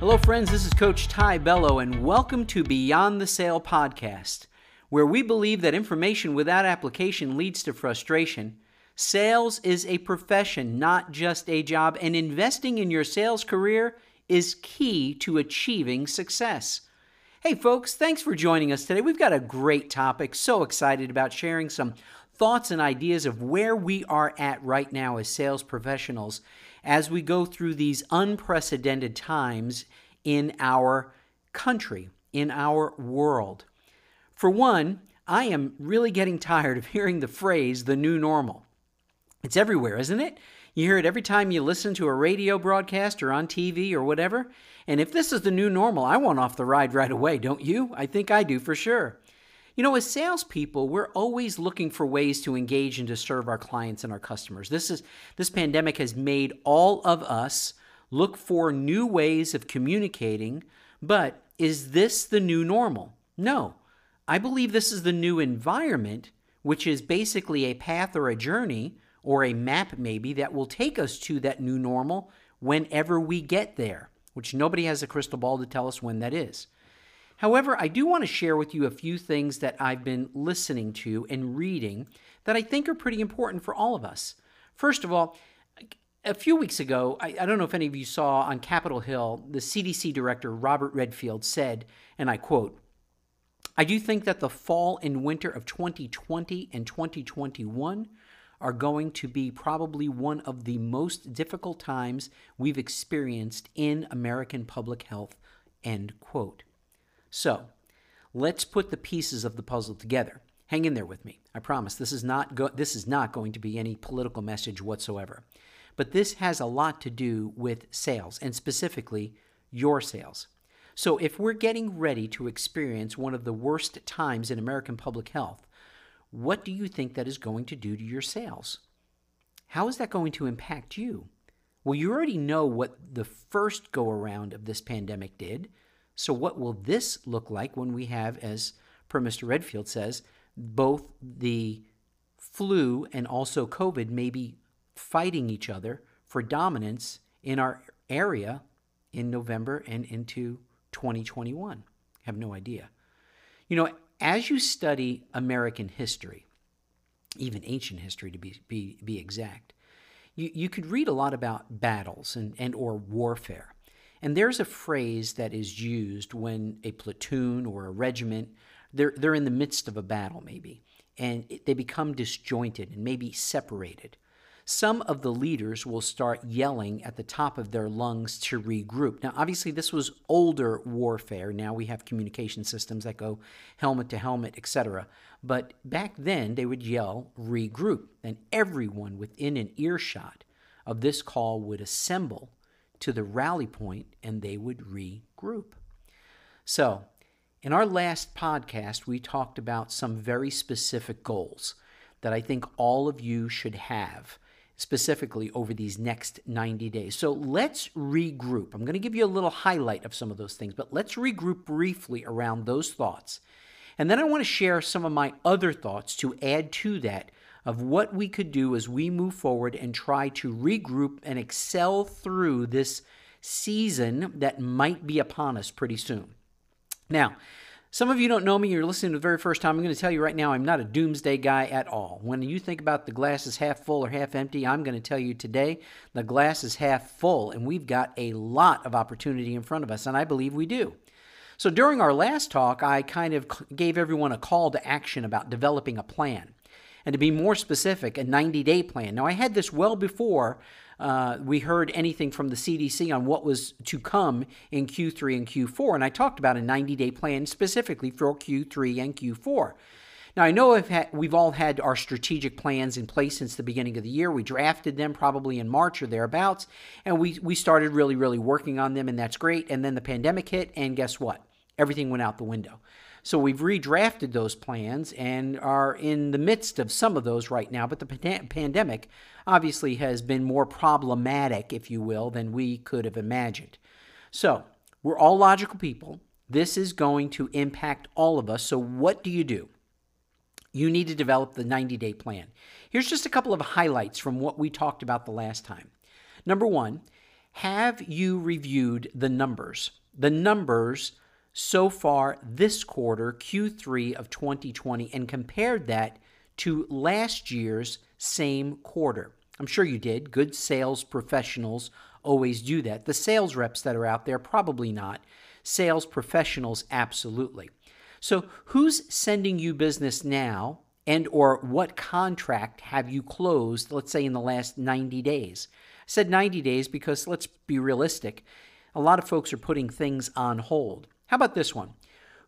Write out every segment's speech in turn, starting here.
Hello, friends. This is Coach Ty Bello, and welcome to Beyond the Sale podcast, where we believe that information without application leads to frustration. Sales is a profession, not just a job, and investing in your sales career is key to achieving success. Hey, folks, thanks for joining us today. We've got a great topic. So excited about sharing some thoughts and ideas of where we are at right now as sales professionals as we go through these unprecedented times in our country, in our world. For one, I am really getting tired of hearing the phrase the new normal. It's everywhere, isn't it? You hear it every time you listen to a radio broadcast or on TV or whatever. And if this is the new normal, I want off the ride right away, don't you? I think I do for sure. You know, as salespeople, we're always looking for ways to engage and to serve our clients and our customers. This is this pandemic has made all of us look for new ways of communicating, but is this the new normal? No. I believe this is the new environment, which is basically a path or a journey or a map maybe that will take us to that new normal whenever we get there, which nobody has a crystal ball to tell us when that is. However, I do want to share with you a few things that I've been listening to and reading that I think are pretty important for all of us. First of all, a few weeks ago, I, I, don't know if any of you saw on Capitol Hill, the CDC director, Robert Redfield, said, and I quote, I do think that the fall and winter of 2020 and 2021 are going to be probably one of the most difficult times we've experienced in American public health. End quote. So, let's put the pieces of the puzzle together. Hang in there with me. I promise this is not go- this is not going to be any political message whatsoever. But this has a lot to do with sales and specifically your sales. So, if we're getting ready to experience one of the worst times in American public health, what do you think that is going to do to your sales? How is that going to impact you? Well, you already know what the first go around of this pandemic did. So, what will this look like when we have, as per Mr. Redfield says, both the flu and also COVID may be fighting each other for dominance in our area in November and into 2021? I have no idea. You know, as you study American history, even ancient history to be, be, be exact, you, you could read a lot about battles and, and or warfare. And there's a phrase that is used when a platoon or a regiment, they're, they're in the midst of a battle maybe, and they become disjointed and maybe separated some of the leaders will start yelling at the top of their lungs to regroup. Now, obviously, this was older warfare. Now we have communication systems that go helmet to helmet, etc. But back then, they would yell, regroup. And everyone within an earshot of this call would assemble to the rally point and they would regroup. So, in our last podcast, we talked about some very specific goals that I think all of you should have specifically over these next 90 days. So let's regroup. I'm going to give you a little highlight of some of those things, but let's regroup briefly around those thoughts. And then I want to share some of my other thoughts to add to that of what we could do as we move forward and try to regroup and excel through this season that might be upon us pretty soon. Now, some of you don't know me, you're listening to the very first time. I'm going to tell you right now, I'm not a doomsday guy at all. When you think about the glass is half full or half empty, I'm going to tell you today the glass is half full, and we've got a lot of opportunity in front of us, and I believe we do. So during our last talk, I kind of gave everyone a call to action about developing a plan. And to be more specific, a 90 day plan. Now, I had this well before uh, we heard anything from the CDC on what was to come in Q3 and Q4. And I talked about a 90 day plan specifically for Q3 and Q4. Now, I know we've, we've all had our strategic plans in place since the beginning of the year. We drafted them probably in March or thereabouts, and we, we started really, really working on them, and that's great. And then the pandemic hit, and guess what? Everything went out the window. So we've redrafted those plans and are in the midst of some of those right now. But the pandemic obviously has been more problematic, if you will, than we could have imagined. So we're all logical people. This is going to impact all of us. So what do you do? You need to develop the 90 day plan. Here's just a couple of highlights from what we talked about the last time. Number one, Have you reviewed the numbers? The numbers so far this quarter, Q3 of 2020, and compared that to last year's same quarter. I'm sure you did. Good sales professionals always do that. The sales reps that are out there, probably not. Sales professionals, absolutely. So, who's sending you business now and or what contract have you closed, let's say in the last 90 days? I said 90 days because let's be realistic. A lot of folks are putting things on hold. How about this one?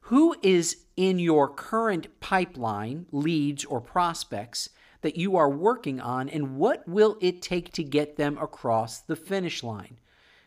Who is in your current pipeline, leads or prospects that you are working on, and what will it take to get them across the finish line?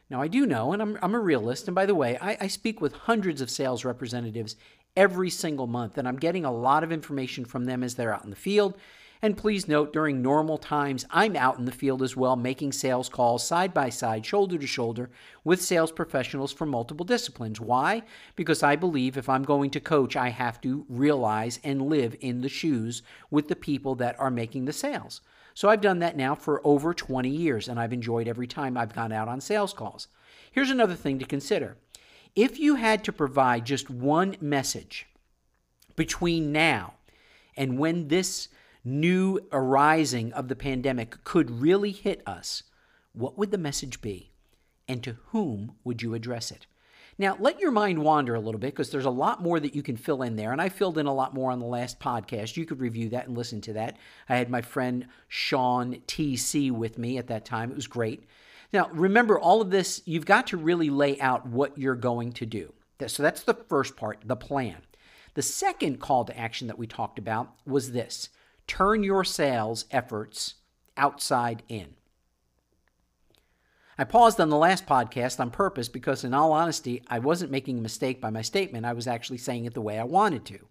Now, I do know, and I'm, I'm a realist, and by the way, I, I speak with hundreds of sales representatives every single month, and I'm getting a lot of information from them as they're out in the field and please note, during normal times, I'm out in the field as well, making sales calls side by side, shoulder to shoulder, with sales professionals from multiple disciplines. Why? Because I believe if I'm going to coach, I have to realize and live in the shoes with the people that are making the sales. So I've done that now for over 20 years, and I've enjoyed every time I've gone out on sales calls. Here's another thing to consider if you had to provide just one message between now and when this new arising of the pandemic could really hit us, what would the message be? And to whom would you address it? Now, let your mind wander a little bit because there's a lot more that you can fill in there. And I filled in a lot more on the last podcast. You could review that and listen to that. I had my friend Sean TC with me at that time. It was great. Now, remember, all of this, you've got to really lay out what you're going to do. So that's the first part, the plan. The second call to action that we talked about was this Turn your sales efforts outside in. I paused on the last podcast on purpose because, in all honesty, I wasn't making a mistake by my statement. I was actually saying it the way I wanted to.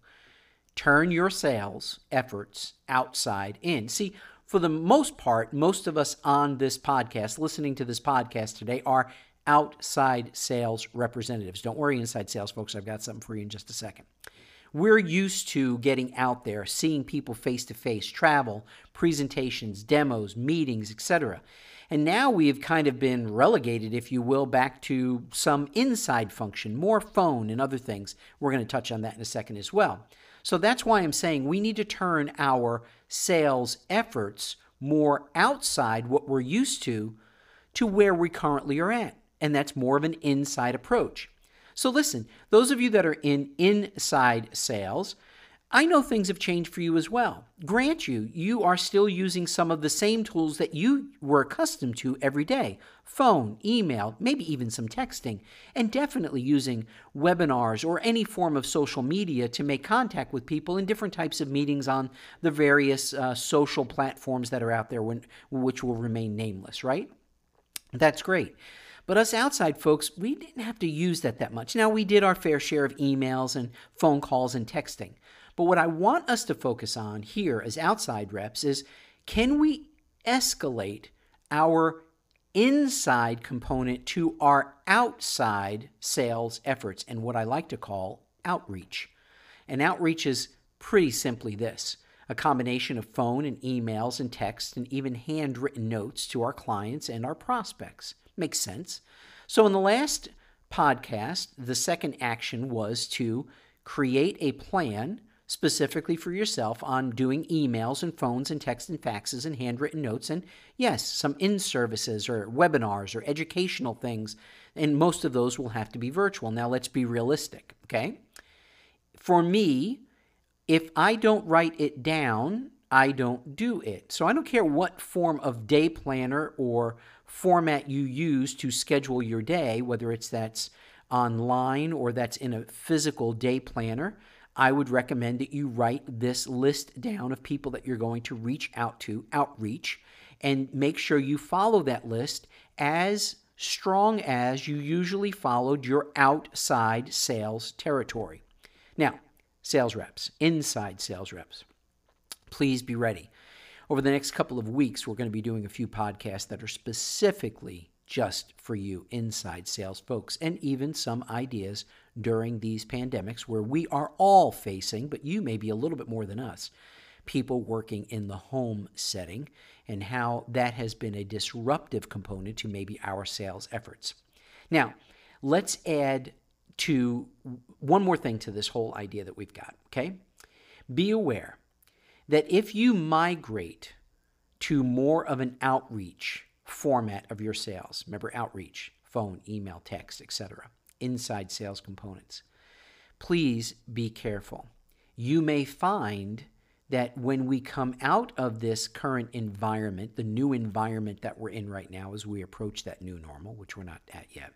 Turn your sales efforts outside in. See, for the most part, most of us on this podcast, listening to this podcast today, are outside sales representatives. Don't worry, inside sales folks, I've got something for you in just a second. We're used to getting out there, seeing people face to face, travel, presentations, demos, meetings, etc. And now we've kind of been relegated, if you will, back to some inside function, more phone and other things. We're going to touch on that in a second as well. So that's why I'm saying we need to turn our sales efforts more outside what we're used to to where we currently are at. And that's more of an inside approach. So listen, those of you that are in inside sales, I know things have changed for you as well. Grant you, you are still using some of the same tools that you were accustomed to every day phone, email, maybe even some texting, and definitely using webinars or any form of social media to make contact with people in different types of meetings on the various uh, social platforms that are out there, when, which will remain nameless, right? That's great. But us outside folks, we didn't have to use that that much. Now, we did our fair share of emails and phone calls and texting. But what I want us to focus on here as outside reps is can we escalate our inside component to our outside sales efforts and what I like to call outreach? And outreach is pretty simply this a combination of phone and emails and text and even handwritten notes to our clients and our prospects. Makes sense. So, in the last podcast, the second action was to create a plan specifically for yourself on doing emails and phones and text and faxes and handwritten notes and yes some in services or webinars or educational things. And most of those will have to be virtual. Now let's be realistic okay? For me if i don't write it down i don't do it. So i don't care what form of day planner or format you use to schedule your day, whether it's that's online or that's in a physical day planner, I would recommend that you write this list down of people that you're going to reach out to, outreach, and make sure you follow that list as strong as you usually followed your outside sales territory. Now, sales reps, inside sales reps, please be ready over the next couple of weeks, we're going to be doing a few podcasts that are specifically just for you inside sales folks, and even some ideas during these pandemics where we are all facing, but you may be a little bit more than us, people working in the home setting and how that has been a disruptive component to maybe our sales efforts. Now, let's add to one more thing to this whole idea that we've got, okay? Be aware that if you migrate to more of an outreach format of your sales, remember outreach, phone, email, text, etc., inside sales components, please be careful. You may find that when we come out of this current environment, the new environment that we're in right now as we approach that new normal, which we're not at yet,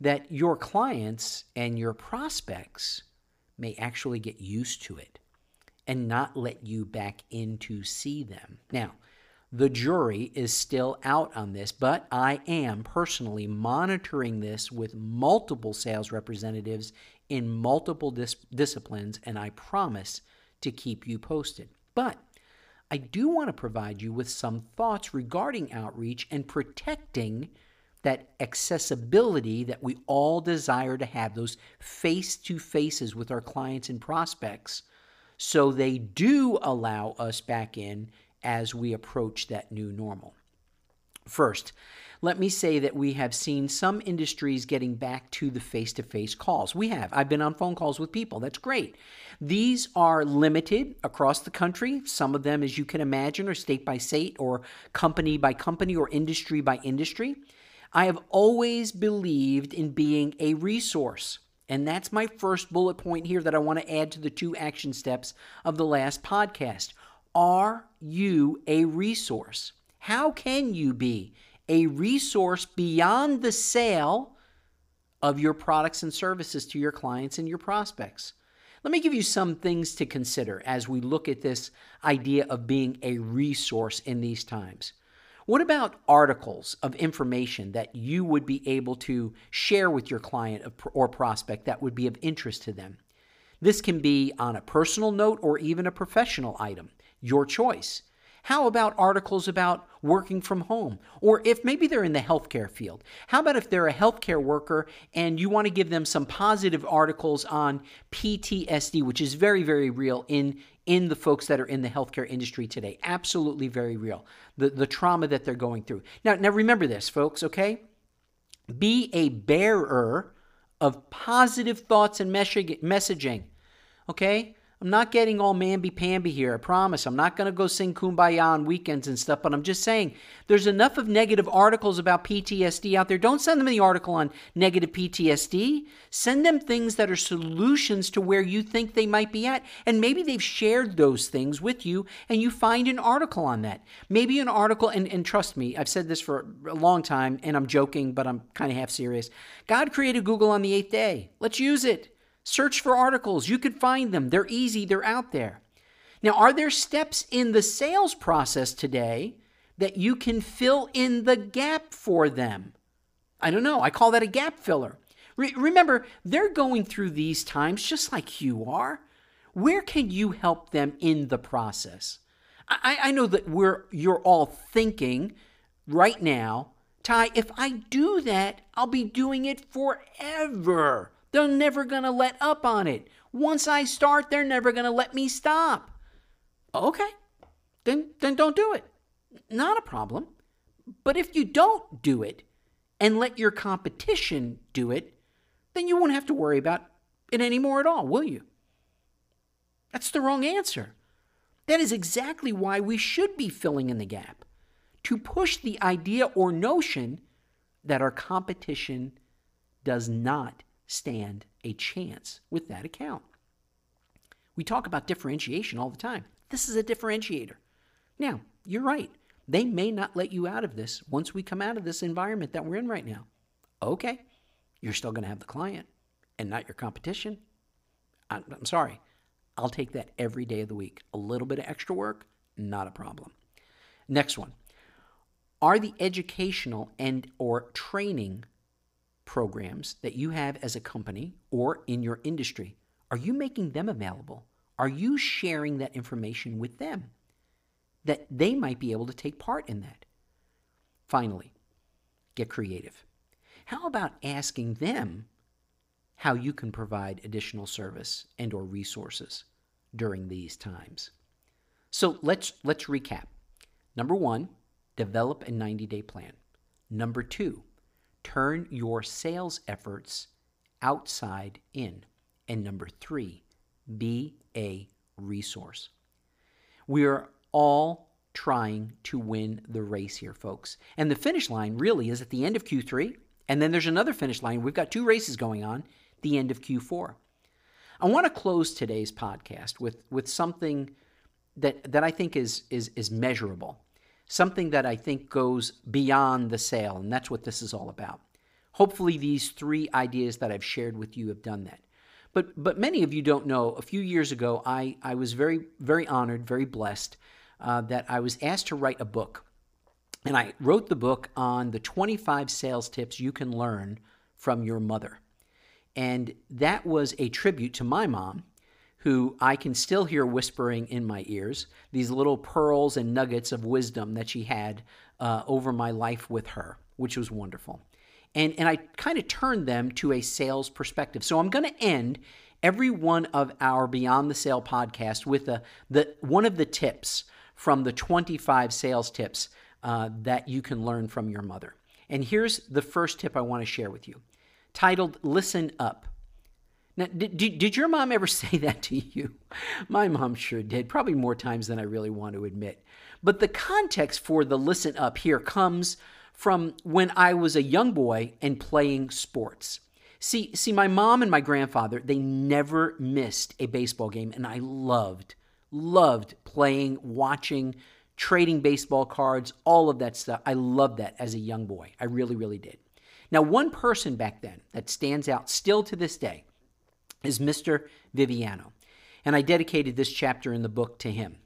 that your clients and your prospects may actually get used to it and not let you back in to see them. Now, the jury is still out on this, but I am personally monitoring this with multiple sales representatives in multiple dis- disciplines, and I promise to keep you posted. But I do want to provide you with some thoughts regarding outreach and protecting that accessibility that we all desire to have, those face to faces with our clients and prospects, so they do allow us back in as we approach that new normal. First, let me say that we have seen some industries getting back to the face to face calls. We have. I've been on phone calls with people. That's great. These are limited across the country. Some of them, as you can imagine, are state by state or company by company or industry by industry. I have always believed in being a resource. And that's my first bullet point here that I want to add to the two action steps of the last podcast. Are you a resource? How can you be a resource beyond the sale of your products and services to your clients and your prospects? Let me give you some things to consider as we look at this idea of being a resource in these times. What about articles of information that you would be able to share with your client or prospect that would be of interest to them? This can be on a personal note or even a professional item, your choice. How about articles about working from home? Or if maybe they're in the healthcare field, how about if they're a healthcare worker and you want to give them some positive articles on PTSD, which is very, very real in, in the folks that are in the healthcare industry today? Absolutely very real. The, the trauma that they're going through. Now, now remember this, folks, okay? Be a bearer of positive thoughts and messaging, okay? I'm not getting all mamby-pamby here, I promise. I'm not going to go sing Kumbaya on weekends and stuff, but I'm just saying there's enough of negative articles about PTSD out there. Don't send them the article on negative PTSD. Send them things that are solutions to where you think they might be at. And maybe they've shared those things with you and you find an article on that. Maybe an article, and, and trust me, I've said this for a long time, and I'm joking, but I'm kind of half serious. God created Google on the eighth day. Let's use it. Search for articles. You could find them. They're easy, they're out there. Now, are there steps in the sales process today that you can fill in the gap for them? I don't know. I call that a gap filler. Re- remember, they're going through these times just like you are. Where can you help them in the process? I, I know that we're you're all thinking right now, Ty, if I do that, I'll be doing it forever. They're never going to let up on it. Once I start, they're never going to let me stop. Okay, then, then don't do it. Not a problem. But if you don't do it and let your competition do it, then you won't have to worry about it anymore at all, will you? That's the wrong answer. That is exactly why we should be filling in the gap to push the idea or notion that our competition does not stand a chance with that account. We talk about differentiation all the time. This is a differentiator. Now, you're right. They may not let you out of this once we come out of this environment that we're in right now. Okay, you're still going to have the client and not your competition. I'm, I'm sorry. I'll take that every day of the week. A little bit of extra work, not a problem. Next one. Are the educational and or training programs that you have as a company or in your industry, are you making them available? Are you sharing that information with them that they might be able to take part in that? Finally, get creative. How about asking them how you can provide additional service and or resources during these times? So let's let's recap. Number one, develop a 90 day plan. Number two, turn your sales efforts outside in. And number three, be a resource. We are all trying to win the race here, folks. And the finish line really is at the end of Q3. And then there's another finish line. We've got two races going on, the end of Q4. I want to close today's podcast with, with something that, that I think is, is, is measurable, something that I think goes beyond the sale. And that's what this is all about. Hopefully, these three ideas that I've shared with you have done that. But, but many of you don't know, a few years ago, I, I was very, very honored, very blessed uh, that I was asked to write a book. And I wrote the book on the 25 sales tips you can learn from your mother. And that was a tribute to my mom, who I can still hear whispering in my ears, these little pearls and nuggets of wisdom that she had uh, over my life with her, which was wonderful. And, and I kind of turned them to a sales perspective. So I'm going to end every one of our Beyond the Sale podcast with a, the, one of the tips from the 25 sales tips uh, that you can learn from your mother. And here's the first tip I want to share with you titled Listen Up. Now, did, did your mom ever say that to you? My mom sure did, probably more times than I really want to admit. But the context for the listen up here comes from when I was a young boy and playing sports. See, see, my mom and my grandfather, they never missed a baseball game, and I loved loved playing, watching, trading baseball cards, all of that stuff. I loved that as a young boy. I really, really did. Now, one person back then that stands out still to this day is Mr. Viviano. And I dedicated this chapter in the book to him.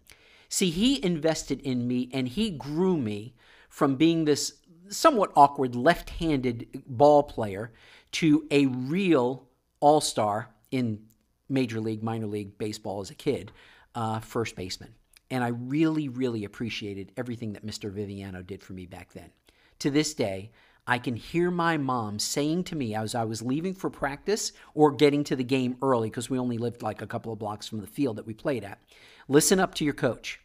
See, he invested in me and he grew me from being this somewhat awkward left handed ball player to a real all star in Major League, minor league baseball as a kid uh, first baseman. And I really, really appreciated everything that Mr. Viviano did for me back then. To this day, I can hear my mom saying to me as I was leaving for practice or getting to the game early, because we only lived like a couple of blocks from the field that we played at listen up to your coach.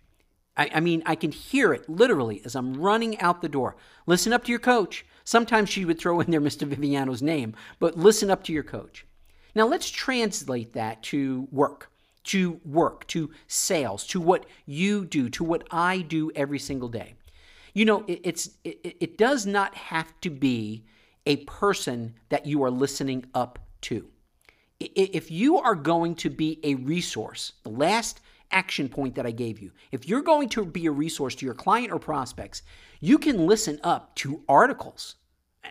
I, I, mean, I can hear it literally as I'm running out the door. Listen up to your coach. Sometimes she would throw in there Mr. Viviano's name, but listen up to your coach. Now let's translate that to work to work, to sales, to what you do, to what I do every single day. You know, it, it's it, it does not have to be a person that you are listening up to. If you are going to be a resource, the last action point that I gave you, if you're going to be a resource to your client or prospects, you can listen up to articles.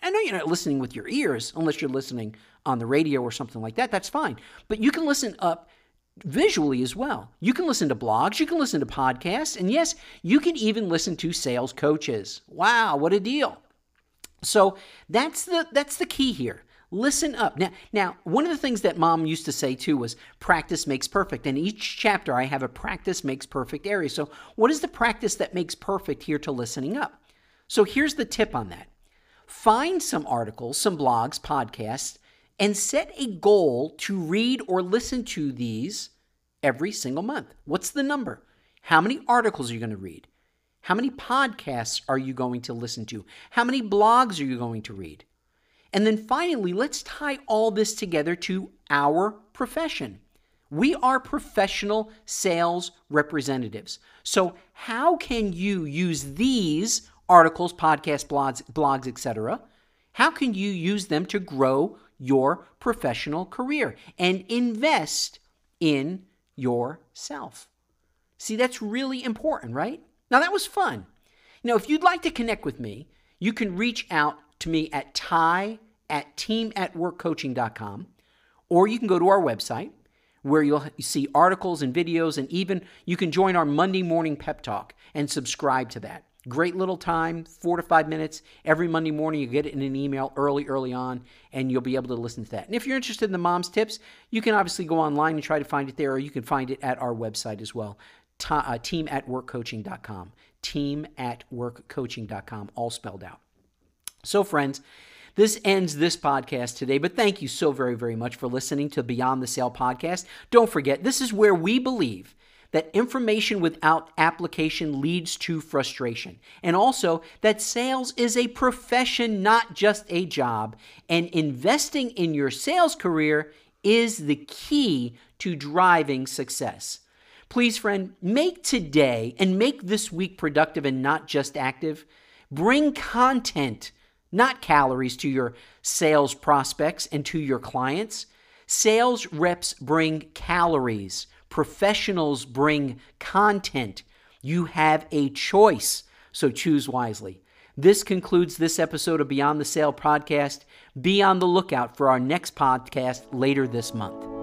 I know you're not listening with your ears unless you're listening on the radio or something like that. That's fine. But you can listen up visually as well. You can listen to blogs, you can listen to podcasts, and yes, you can even listen to sales coaches. Wow, what a deal. So that's the that's the key here. Listen up. Now, now, one of the things that mom used to say too was practice makes perfect. And each chapter I have a practice makes perfect area. So, what is the practice that makes perfect here to listening up? So, here's the tip on that. Find some articles, some blogs, podcasts and set a goal to read or listen to these every single month. What's the number? How many articles are you going to read? How many podcasts are you going to listen to? How many blogs are you going to read? And then finally, let's tie all this together to our profession. We are professional sales representatives. So, how can you use these articles, podcasts, blogs, blogs, etc.? How can you use them to grow your professional career and invest in yourself. See, that's really important, right? Now, that was fun. Know, if you'd like to connect with me, you can reach out to me at ty at teamatworkcoaching.com, or you can go to our website where you'll see articles and videos, and even you can join our Monday morning pep talk and subscribe to that. Great little time, four to five minutes every Monday morning. You get it in an email early, early on, and you'll be able to listen to that. And if you're interested in the mom's tips, you can obviously go online and try to find it there, or you can find it at our website as well, uh, team at workcoaching.com. Team at workcoaching.com, all spelled out. So, friends, this ends this podcast today, but thank you so very, very much for listening to Beyond the Sale podcast. Don't forget, this is where we believe that information without application leads to frustration, and also that sales is a profession, not just a job, and investing in your sales career is the key to driving success. Please, friend, make today and make this week productive and not just active. Bring content, not calories, to your sales prospects and to your clients. Sales reps bring calories, professionals bring content. You have a choice, so choose wisely. This concludes this episode of Beyond the Sale podcast. Be on the lookout for our next podcast later this month.